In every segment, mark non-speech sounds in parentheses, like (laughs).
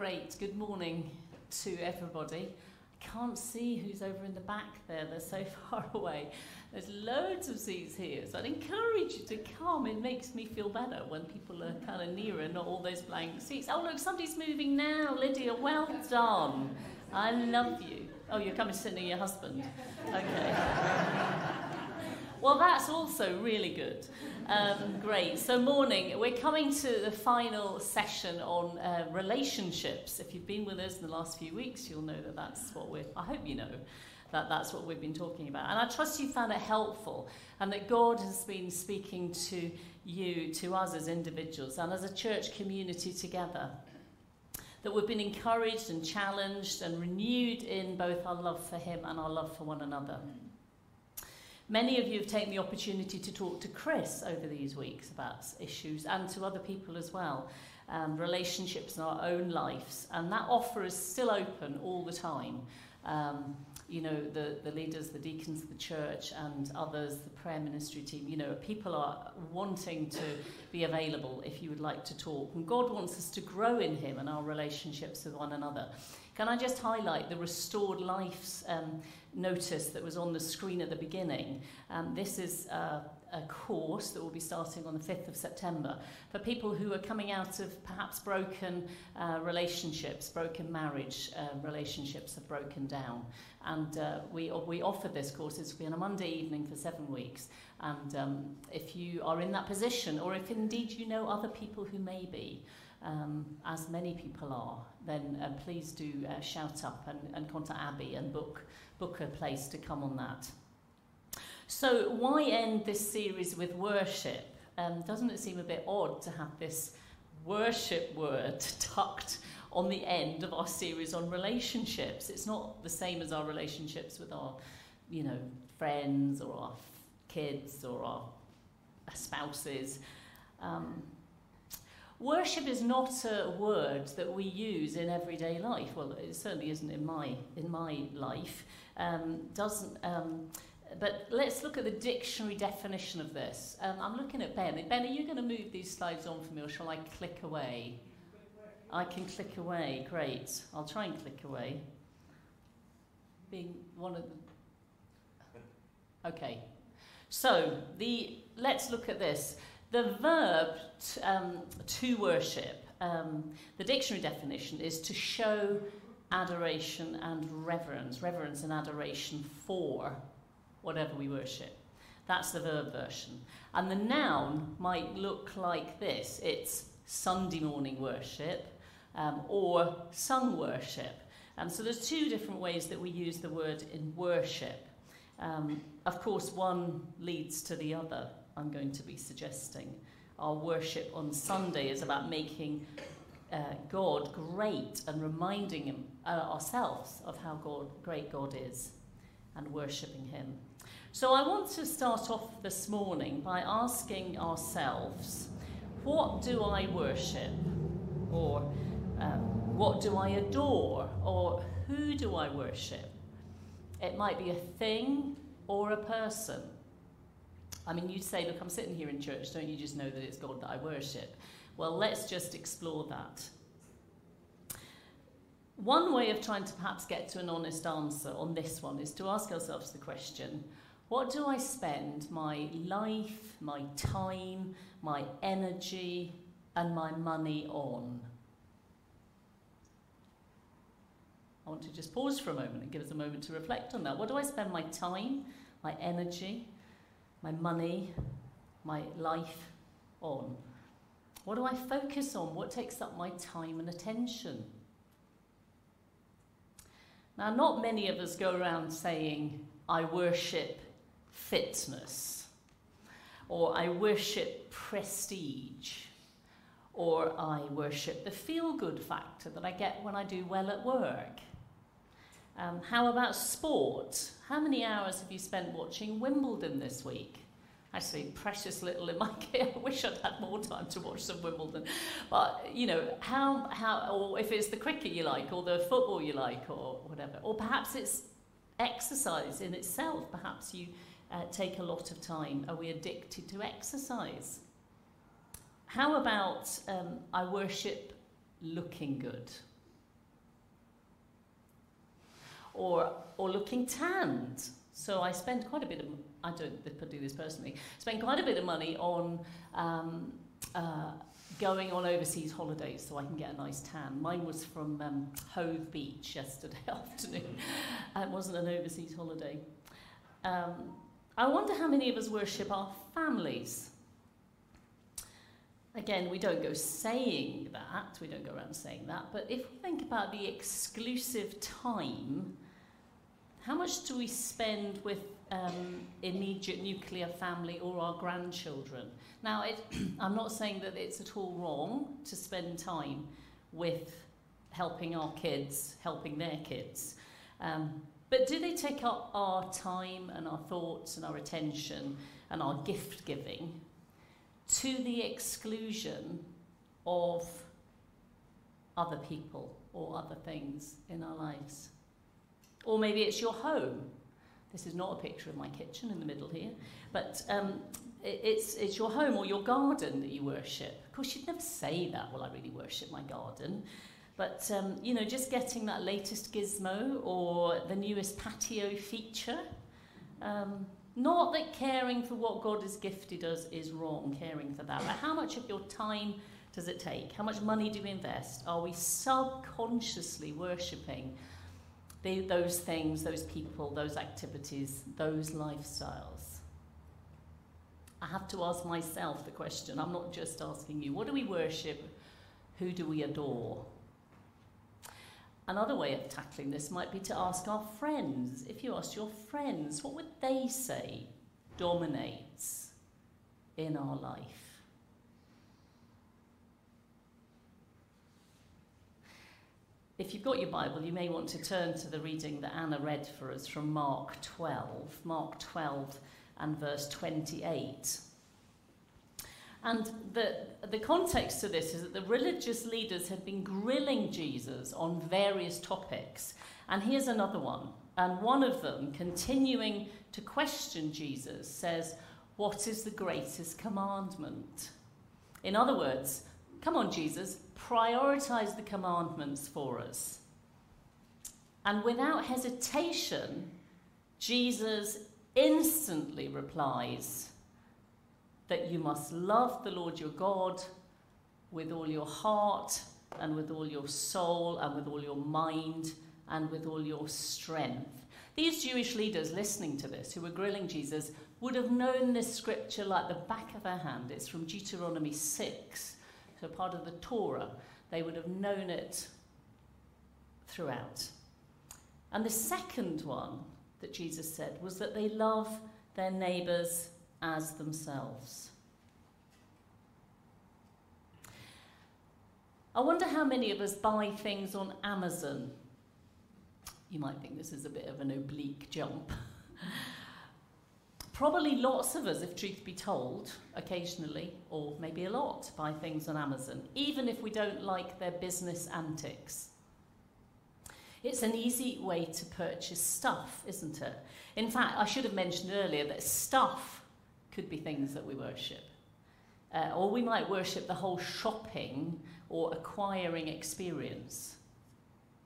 Great. Good morning to everybody. I can't see who's over in the back there. They're so (laughs) far away. There's loads of seats here, so I'd encourage you to come. It makes me feel better when people are kind of nearer, not all those blank seats. Oh, look, somebody's moving now. Lydia, well done. I love you. Oh, you're coming to sit near your husband. Okay. (laughs) well, that's also really good. Um, great. So, morning. We're coming to the final session on uh, relationships. If you've been with us in the last few weeks, you'll know that that's what we're. I hope you know that that's what we've been talking about. And I trust you found it helpful, and that God has been speaking to you, to us as individuals, and as a church community together. That we've been encouraged and challenged and renewed in both our love for Him and our love for one another. Many of you have taken the opportunity to talk to Chris over these weeks about issues and to other people as well, um, relationships in our own lives. And that offer is still open all the time. Um, you know, the, the leaders, the deacons of the church, and others, the prayer ministry team, you know, people are wanting to be available if you would like to talk. And God wants us to grow in Him and our relationships with one another. Can I just highlight the Restored Lives um, notice that was on the screen at the beginning. Um, this is a course that will be starting on the 5th of September for people who are coming out of perhaps broken uh, relationships, broken marriage uh, relationships have broken down. And uh, we, we offer this course, it's be on a Monday evening for seven weeks. And um, if you are in that position, or if indeed you know other people who may be, um, as many people are, then uh, please do uh, shout up and, and contact Abby and book book a place to come on that. So, why end this series with worship? Um, doesn't it seem a bit odd to have this worship word (laughs) tucked on the end of our series on relationships? It's not the same as our relationships with our, you know, friends or our kids or our spouses. Um, Worship is not a word that we use in everyday life. Well, it certainly isn't in my in my life um, doesn't. Um, but let's look at the dictionary definition of this. Um, I'm looking at Ben. Ben, are you going to move these slides on for me, or shall I click away? I can click away. Great. I'll try and click away. Being one of the. Okay. So the let's look at this. The verb um, to worship. Um, the dictionary definition is to show adoration and reverence, reverence and adoration for whatever we worship. That's the verb version. And the noun might look like this it's Sunday morning worship um, or sung worship. And so there's two different ways that we use the word in worship. Um, of course, one leads to the other, I'm going to be suggesting. Our worship on Sunday is about making uh, God great and reminding him, uh, ourselves of how God, great God is and worshipping Him. So I want to start off this morning by asking ourselves, what do I worship? Or um, what do I adore? Or who do I worship? It might be a thing or a person. I mean, you'd say, look, I'm sitting here in church, don't you just know that it's God that I worship? Well, let's just explore that. One way of trying to perhaps get to an honest answer on this one is to ask ourselves the question what do I spend my life, my time, my energy, and my money on? I want to just pause for a moment and give us a moment to reflect on that. What do I spend my time, my energy, my money, my life on? What do I focus on? What takes up my time and attention? Now, not many of us go around saying, I worship fitness, or I worship prestige, or I worship the feel good factor that I get when I do well at work. Um, how about sport? How many hours have you spent watching Wimbledon this week? actually precious little in my (laughs) kit. I wish I'd had more time to watch some Wimbledon. But, you know, how, how, or if it's the cricket you like, or the football you like, or whatever. Or perhaps it's exercise in itself. Perhaps you uh, take a lot of time. Are we addicted to exercise? How about um, I worship looking good? Or, or looking tanned. So I spend quite a bit of, I don't do this personally, spend quite a bit of money on um, uh, going on overseas holidays so I can get a nice tan. Mine was from um, Hove Beach yesterday (laughs) afternoon. it wasn't an overseas holiday. Um, I wonder how many of us worship our families. Again, we don't go saying that, we don't go around saying that, but if we think about the exclusive time, how much do we spend with um, immediate nuclear family or our grandchildren? Now, it, (clears throat) I'm not saying that it's at all wrong to spend time with helping our kids, helping their kids. Um, but do they take up our time and our thoughts and our attention and our gift giving to the exclusion of other people or other things in our lives? Or maybe it's your home. This is not a picture of my kitchen in the middle here, but um, it, it's, it's your home or your garden that you worship. Of course, you'd never say that, well, I really worship my garden. But, um, you know, just getting that latest gizmo or the newest patio feature. Um, not that caring for what God has gifted us is wrong, caring for that, but how much of your time does it take? How much money do we invest? Are we subconsciously worshipping those things, those people, those activities, those lifestyles? I have to ask myself the question. I'm not just asking you. What do we worship? Who do we adore? Another way of tackling this might be to ask our friends. If you asked your friends, what would they say dominates in our life? If you've got your Bible, you may want to turn to the reading that Anna read for us from Mark 12. Mark 12 and verse 28. And the, the context to this is that the religious leaders had been grilling Jesus on various topics. And here's another one. And one of them, continuing to question Jesus, says, What is the greatest commandment? In other words, come on, Jesus, prioritize the commandments for us. And without hesitation, Jesus instantly replies, that you must love the Lord your God with all your heart and with all your soul and with all your mind and with all your strength. These Jewish leaders listening to this, who were grilling Jesus, would have known this scripture like the back of their hand. It's from Deuteronomy 6, so part of the Torah. They would have known it throughout. And the second one that Jesus said was that they love their neighbours as themselves. I wonder how many of us buy things on Amazon. You might think this is a bit of an oblique jump. (laughs) Probably lots of us, if truth be told, occasionally, or maybe a lot, buy things on Amazon, even if we don't like their business antics. It's an easy way to purchase stuff, isn't it? In fact, I should have mentioned earlier that stuff could be things that we worship. Uh, or we might worship the whole shopping or acquiring experience.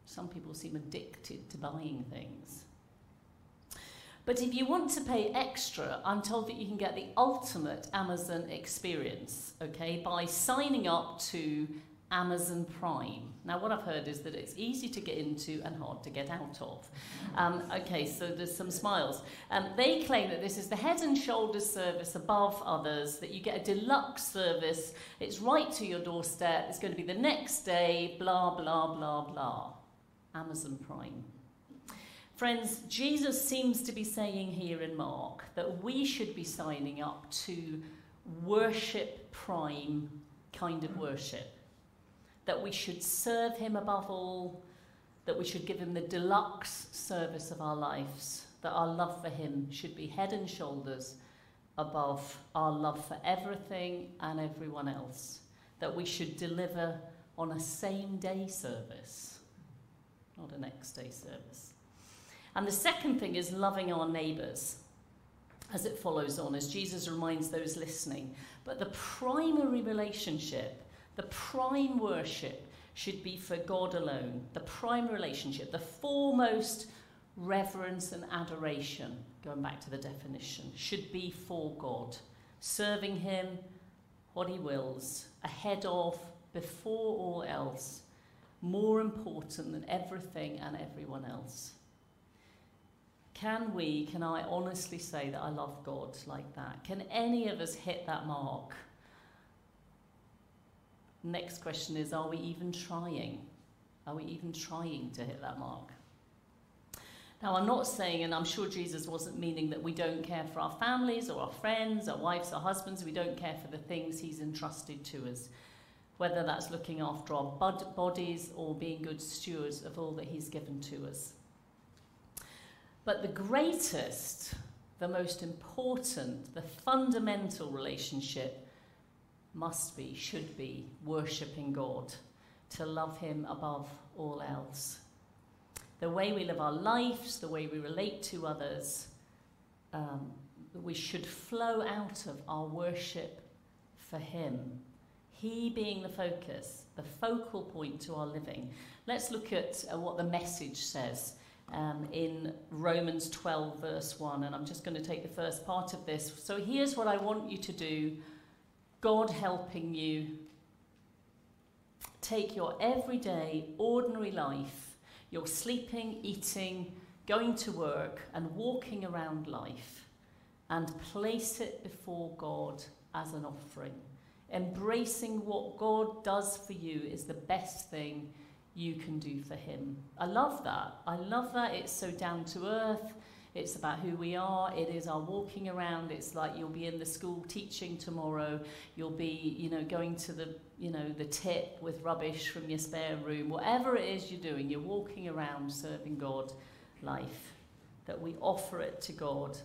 Some people seem addicted to buying things. But if you want to pay extra, I'm told that you can get the ultimate Amazon experience, okay, by signing up to Amazon Prime. Now, what I've heard is that it's easy to get into and hard to get out of. (laughs) Um, okay, so there's some smiles. Um, they claim that this is the head and shoulders service above others, that you get a deluxe service, it's right to your doorstep, it's going to be the next day, blah, blah, blah, blah. Amazon Prime. Friends, Jesus seems to be saying here in Mark that we should be signing up to worship prime kind of worship that we should serve him above all, that we should give him the deluxe service of our lives, that our love for him should be head and shoulders above our love for everything and everyone else, that we should deliver on a same day service, not a next day service. And the second thing is loving our neighbours, as it follows on, as Jesus reminds those listening. But the primary relationship the prime worship should be for God alone, the prime relationship, the foremost reverence and adoration, going back to the definition, should be for God, serving Him what He wills, ahead of, before all else, more important than everything and everyone else. Can we, can I honestly say that I love God like that? Can any of us hit that mark? Next question is Are we even trying? Are we even trying to hit that mark? Now, I'm not saying, and I'm sure Jesus wasn't meaning that we don't care for our families or our friends, our wives, our husbands, we don't care for the things He's entrusted to us, whether that's looking after our bodies or being good stewards of all that He's given to us. But the greatest, the most important, the fundamental relationship must be, should be, worshipping God, to love Him above all else. The way we live our lives, the way we relate to others, um, we should flow out of our worship for Him. He being the focus, the focal point to our living. Let's look at uh, what the message says um, in Romans 12, verse 1. And I'm just going to take the first part of this. So here's what I want you to do God helping you take your everyday, ordinary life, your sleeping, eating, going to work, and walking around life, and place it before God as an offering. Embracing what God does for you is the best thing you can do for him. I love that. I love that. It's so down to earth. It's about who we are. It is our walking around. It's like you'll be in the school teaching tomorrow. You'll be, you know, going to the, you know, the tip with rubbish from your spare room. Whatever it is you're doing, you're walking around serving God life. That we offer it to God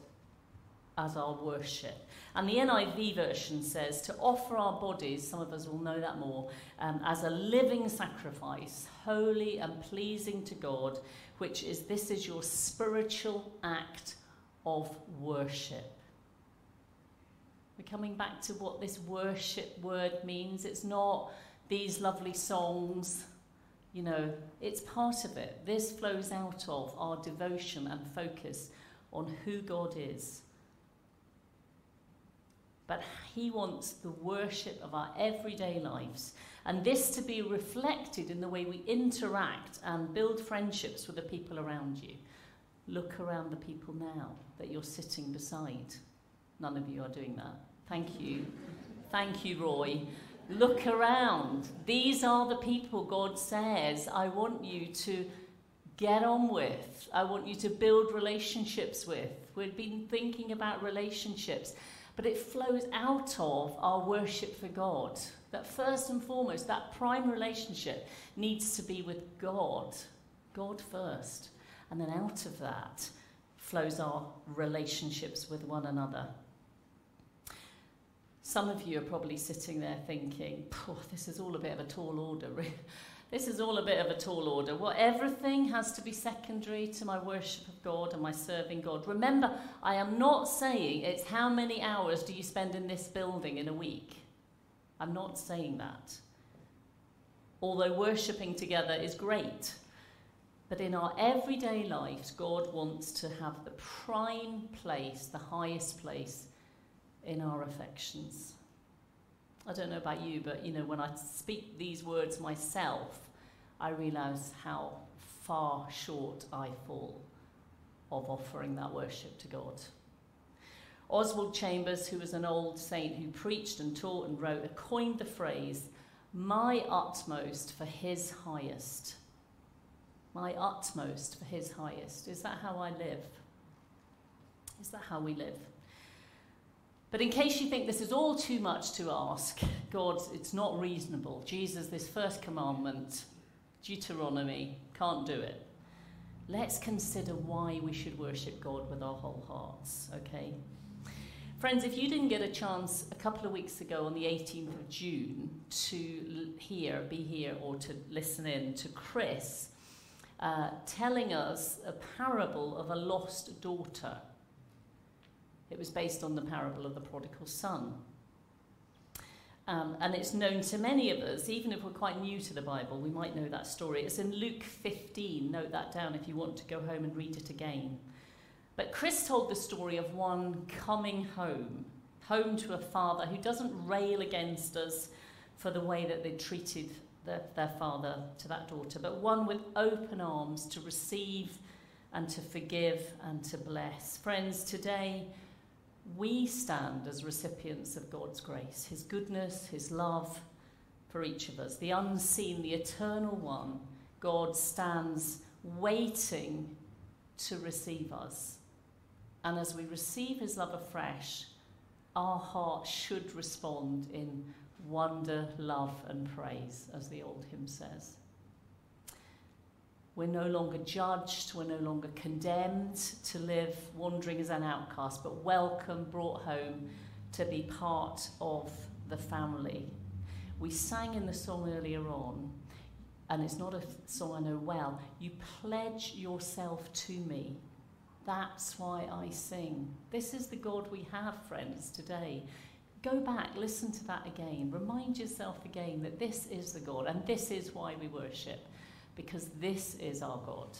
as our worship. And the NIV version says to offer our bodies, some of us will know that more, um, as a living sacrifice, holy and pleasing to God, which is this is your spiritual act of worship. We're coming back to what this worship word means. It's not these lovely songs, you know, it's part of it. This flows out of our devotion and focus on who God is but He wants the worship of our everyday lives. And this to be reflected in the way we interact and build friendships with the people around you. Look around the people now that you're sitting beside. None of you are doing that. Thank you. Thank you, Roy. Look around. These are the people God says, I want you to get on with. I want you to build relationships with. We've been thinking about relationships but it flows out of our worship for God. That first and foremost, that prime relationship needs to be with God, God first. And then out of that flows our relationships with one another. Some of you are probably sitting there thinking, this is all a bit of a tall order. This is all a bit of a tall order. Well, everything has to be secondary to my worship of God and my serving God. Remember, I am not saying it's how many hours do you spend in this building in a week. I'm not saying that. Although worshipping together is great. But in our everyday lives, God wants to have the prime place, the highest place in our affections. I don't know about you, but you know, when I speak these words myself, I realize how far short I fall of offering that worship to God. Oswald Chambers, who was an old saint who preached and taught and wrote, coined the phrase, my utmost for his highest. My utmost for his highest. Is that how I live? Is that how we live? But in case you think this is all too much to ask, God, it's not reasonable. Jesus, this first commandment, Deuteronomy, can't do it. Let's consider why we should worship God with our whole hearts, okay? Friends, if you didn't get a chance a couple of weeks ago on the 18th of June to hear, be here, or to listen in to Chris uh, telling us a parable of a lost daughter it was based on the parable of the prodigal son. Um, and it's known to many of us, even if we're quite new to the Bible, we might know that story. It's in Luke 15. Note that down if you want to go home and read it again. But Chris told the story of one coming home, home to a father who doesn't rail against us for the way that they treated their, their father to that daughter, but one with open arms to receive and to forgive and to bless. Friends, today, we stand as recipients of God's grace, His goodness, His love for each of us. The unseen, the eternal one, God stands waiting to receive us. And as we receive His love afresh, our heart should respond in wonder, love, and praise, as the old hymn says. We're no longer judged, we're no longer condemned to live wandering as an outcast, but welcome, brought home to be part of the family. We sang in the song earlier on, and it's not a song I know well. You pledge yourself to me. That's why I sing. This is the God we have, friends, today. Go back, listen to that again. Remind yourself again that this is the God, and this is why we worship because this is our God.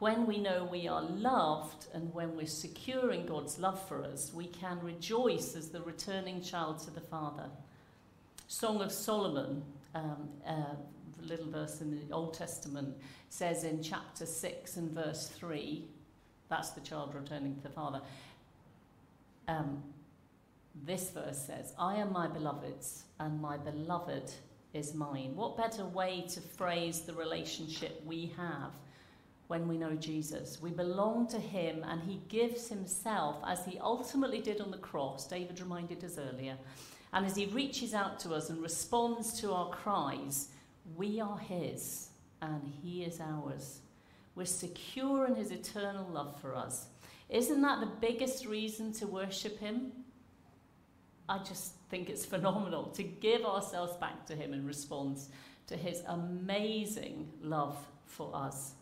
When we know we are loved and when we're secure in God's love for us, we can rejoice as the returning child to the Father. Song of Solomon, um, uh, a little verse in the Old Testament, says in chapter 6 and verse 3, that's the child returning to the Father. Um, this verse says, I am my beloved's, and my beloved is mine. What better way to phrase the relationship we have when we know Jesus? We belong to him and he gives himself as he ultimately did on the cross, David reminded us earlier. And as he reaches out to us and responds to our cries, we are his and he is ours. We're secure in his eternal love for us. Isn't that the biggest reason to worship him? I just think it's phenomenal to give ourselves back to Him in response to His amazing love for us.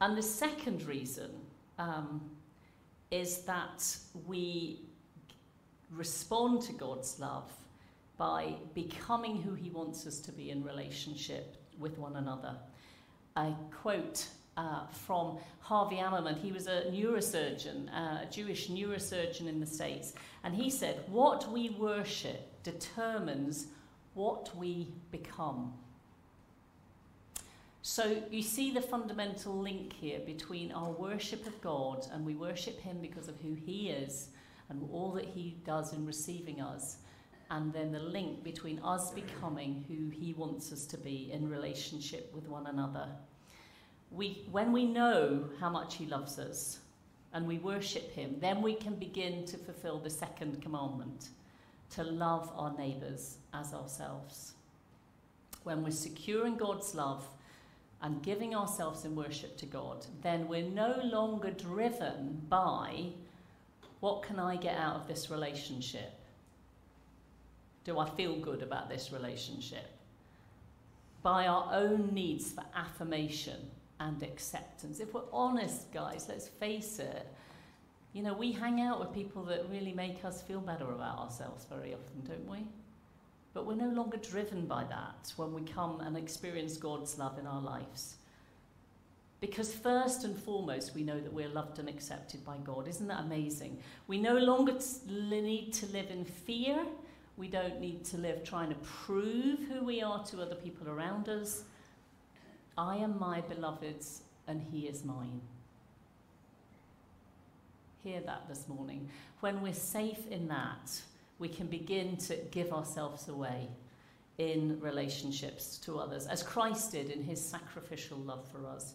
And the second reason um, is that we respond to God's love by becoming who He wants us to be in relationship with one another. I quote uh, from Harvey Ammerman. He was a neurosurgeon, uh, a Jewish neurosurgeon in the States. And he said, What we worship determines what we become. So you see the fundamental link here between our worship of God and we worship Him because of who He is and all that He does in receiving us, and then the link between us becoming who He wants us to be in relationship with one another we, when we know how much He loves us and we worship Him, then we can begin to fulfill the second commandment to love our neighbours as ourselves. When we're secure in God's love and giving ourselves in worship to God, then we're no longer driven by what can I get out of this relationship? Do I feel good about this relationship? By our own needs for affirmation and acceptance. If we're honest, guys, let's face it, you know, we hang out with people that really make us feel better about ourselves very often, don't we? But we're no longer driven by that when we come and experience God's love in our lives. Because first and foremost, we know that we're loved and accepted by God. Isn't that amazing? We no longer need to live in fear. We don't need to live trying to prove who we are to other people around us. I am my beloved's and he is mine. Hear that this morning. When we're safe in that, we can begin to give ourselves away in relationships to others, as Christ did in his sacrificial love for us.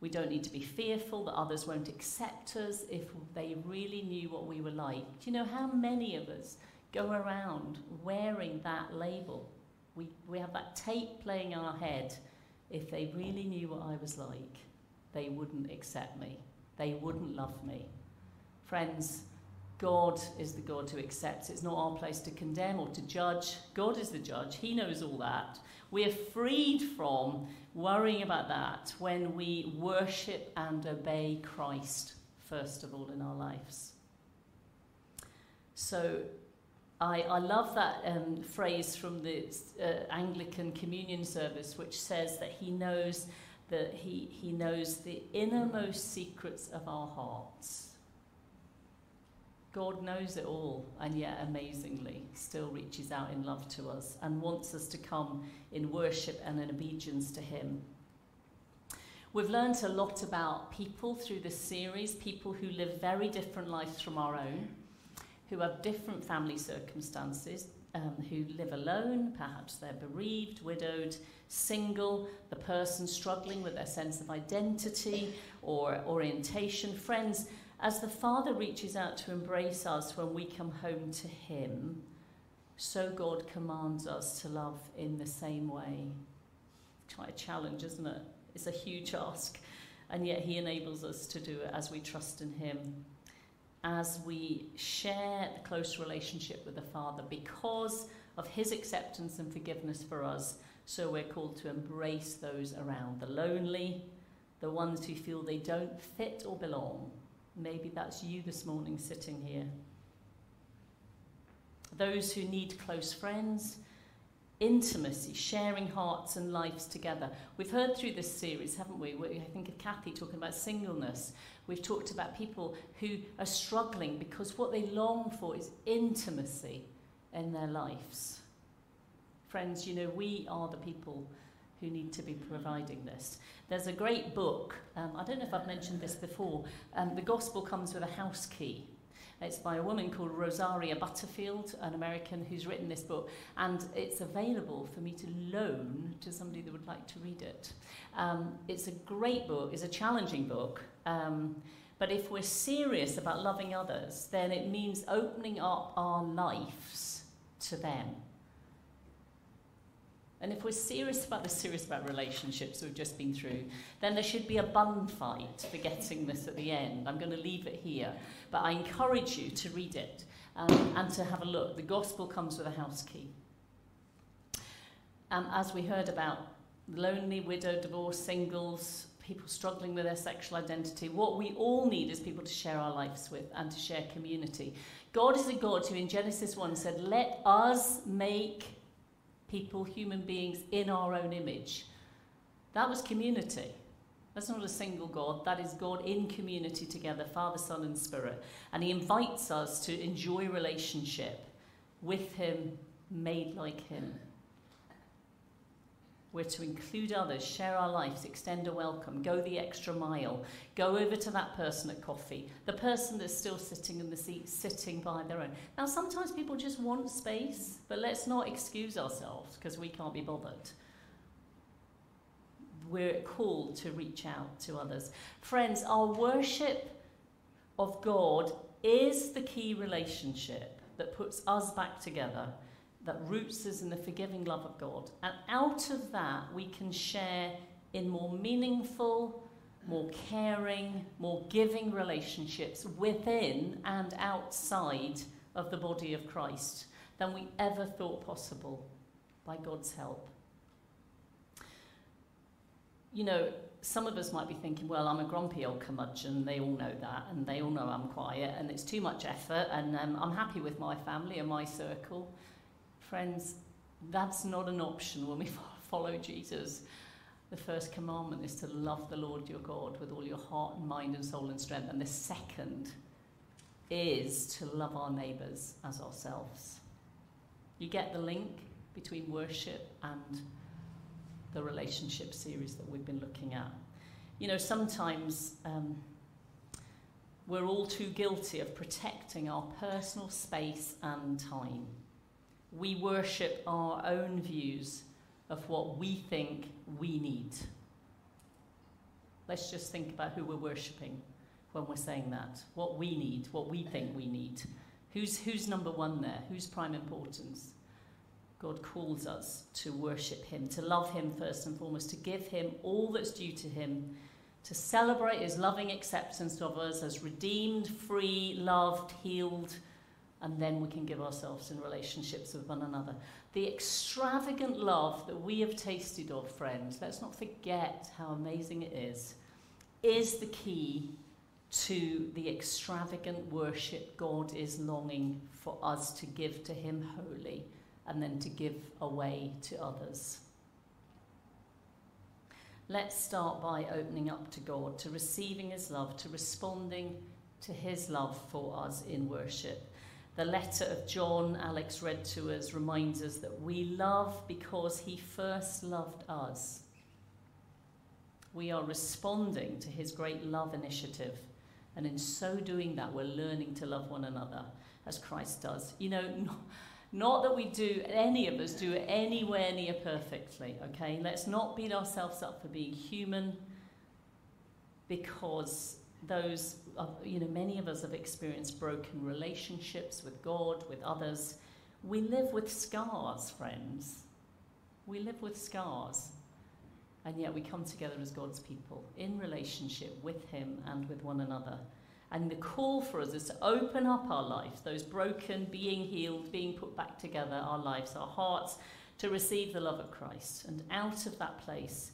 We don't need to be fearful that others won't accept us if they really knew what we were like. Do you know how many of us go around wearing that label? We, we have that tape playing in our head if they really knew what I was like, they wouldn't accept me. They wouldn't love me. Friends, God is the God who accepts. It's not our place to condemn or to judge. God is the judge. He knows all that. We are freed from worrying about that when we worship and obey Christ, first of all, in our lives. So I, I love that um, phrase from the uh, Anglican communion service, which says that he knows that he, he knows the innermost secrets of our hearts. God knows it all, and yet amazingly still reaches out in love to us and wants us to come in worship and in obedience to Him. We've learned a lot about people through this series, people who live very different lives from our own who have different family circumstances, um, who live alone, perhaps they're bereaved, widowed, single, the person struggling with their sense of identity or orientation. Friends, as the Father reaches out to embrace us when we come home to Him, so God commands us to love in the same way. Quite a challenge, isn't it? It's a huge ask, and yet He enables us to do it as we trust in Him as we share the close relationship with the Father because of his acceptance and forgiveness for us. So we're called to embrace those around the lonely, the ones who feel they don't fit or belong. Maybe that's you this morning sitting here. Those who need close friends, intimacy, sharing hearts and lives together. We've heard through this series, haven't we? I think of Kathy talking about singleness. We've talked about people who are struggling because what they long for is intimacy in their lives. Friends, you know, we are the people who need to be providing this. There's a great book, um, I don't know if I've mentioned this before, um, The Gospel Comes with a House Key. It's by a woman called Rosaria Butterfield, an American who's written this book, and it's available for me to loan to somebody that would like to read it. Um, it's a great book, it's a challenging book. Um, But if we're serious about loving others, then it means opening up our lives to them. And if we're serious about the serious about relationships we've just been through, then there should be a bun fight for getting this at the end. I'm going to leave it here. But I encourage you to read it um, and to have a look. The gospel comes with a house key. Um, as we heard about lonely, widow, divorced, singles, people struggling with their sexual identity, what we all need is people to share our lives with and to share community. God is a God who in Genesis 1 said, Let us make people, human beings, in our own image. That was community. That's not a single God. That is God in community together, Father, Son, and Spirit. And He invites us to enjoy relationship with Him, made like Him. We're to include others, share our lives, extend a welcome, go the extra mile, go over to that person at coffee, the person that's still sitting in the seat, sitting by their own. Now, sometimes people just want space, but let's not excuse ourselves because we can't be bothered. We're called to reach out to others. Friends, our worship of God is the key relationship that puts us back together that roots us in the forgiving love of God. And out of that, we can share in more meaningful, more caring, more giving relationships within and outside of the body of Christ than we ever thought possible by God's help. You know, some of us might be thinking, well, I'm a grumpy old curmudgeon, they all know that, and they all know I'm quiet, and it's too much effort, and um, I'm happy with my family and my circle. Friends, that's not an option when we (laughs) follow Jesus. The first commandment is to love the Lord your God with all your heart and mind and soul and strength. And the second is to love our neighbours as ourselves. You get the link between worship and the relationship series that we've been looking at. You know, sometimes um, we're all too guilty of protecting our personal space and time we worship our own views of what we think we need. Let's just think about who we're worshipping when we're saying that. What we need, what we think we need. Who's, who's number one there? Who's prime importance? God calls us to worship Him, to love Him first and foremost, to give Him all that's due to Him, to celebrate His loving acceptance of us as redeemed, free, loved, healed, and then we can give ourselves in relationships with one another. The extravagant love that we have tasted of, friends, let's not forget how amazing it is, is the key to the extravagant worship God is longing for us to give to Him wholly and then to give away to others. Let's start by opening up to God, to receiving His love, to responding to His love for us in worship. The letter of John, Alex read to us, reminds us that we love because He first loved us. We are responding to His great love initiative. And in so doing that, we're learning to love one another as Christ does. You know, (laughs) not that we do, any of us do it anywhere near perfectly, okay? Let's not beat ourselves up for being human because those, you know, many of us have experienced broken relationships with God, with others. We live with scars, friends. We live with scars. And yet we come together as God's people in relationship with Him and with one another. And the call for us is to open up our lives, those broken, being healed, being put back together, our lives, our hearts, to receive the love of Christ. And out of that place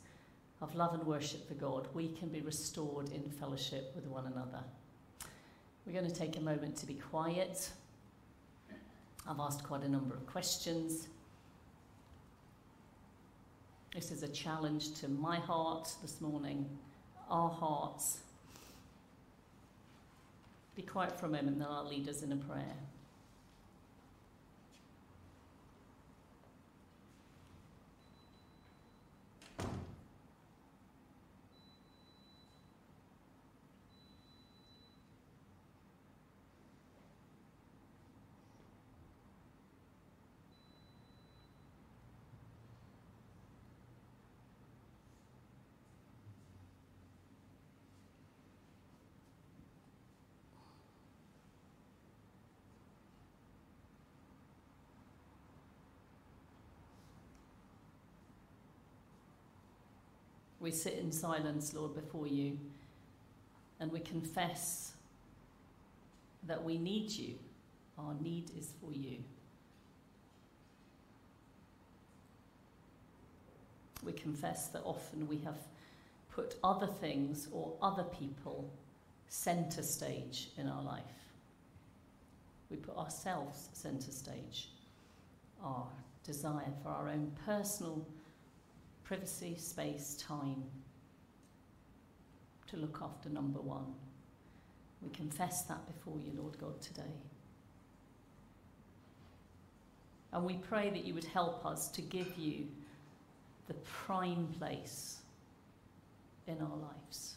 of love and worship for God, we can be restored in fellowship with one another. We're going to take a moment to be quiet. I've asked quite a number of questions. This is a challenge to my heart this morning, our hearts. Be quiet for a moment, then I'll lead us in a prayer. We sit in silence, Lord, before you, and we confess that we need you. Our need is for you. We confess that often we have put other things or other people centre stage in our life. We put ourselves centre stage, our desire for our own personal privacy, space, time to look after number one. We confess that before you, Lord God, today. And we pray that you would help us to give you the prime place in our lives.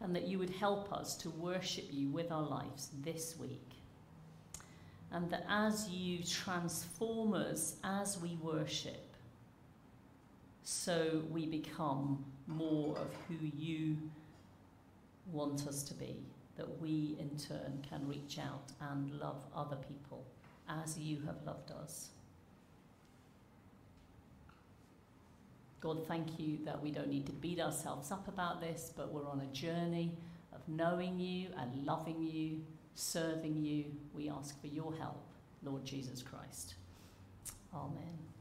And that you would help us to worship you with our lives this week and that as you transform us as we worship, so we become more of who you want us to be, that we in turn can reach out and love other people as you have loved us. God, thank you that we don't need to beat ourselves up about this, but we're on a journey of knowing you and loving you serving you. We ask for your help, Lord Jesus Christ. Amen.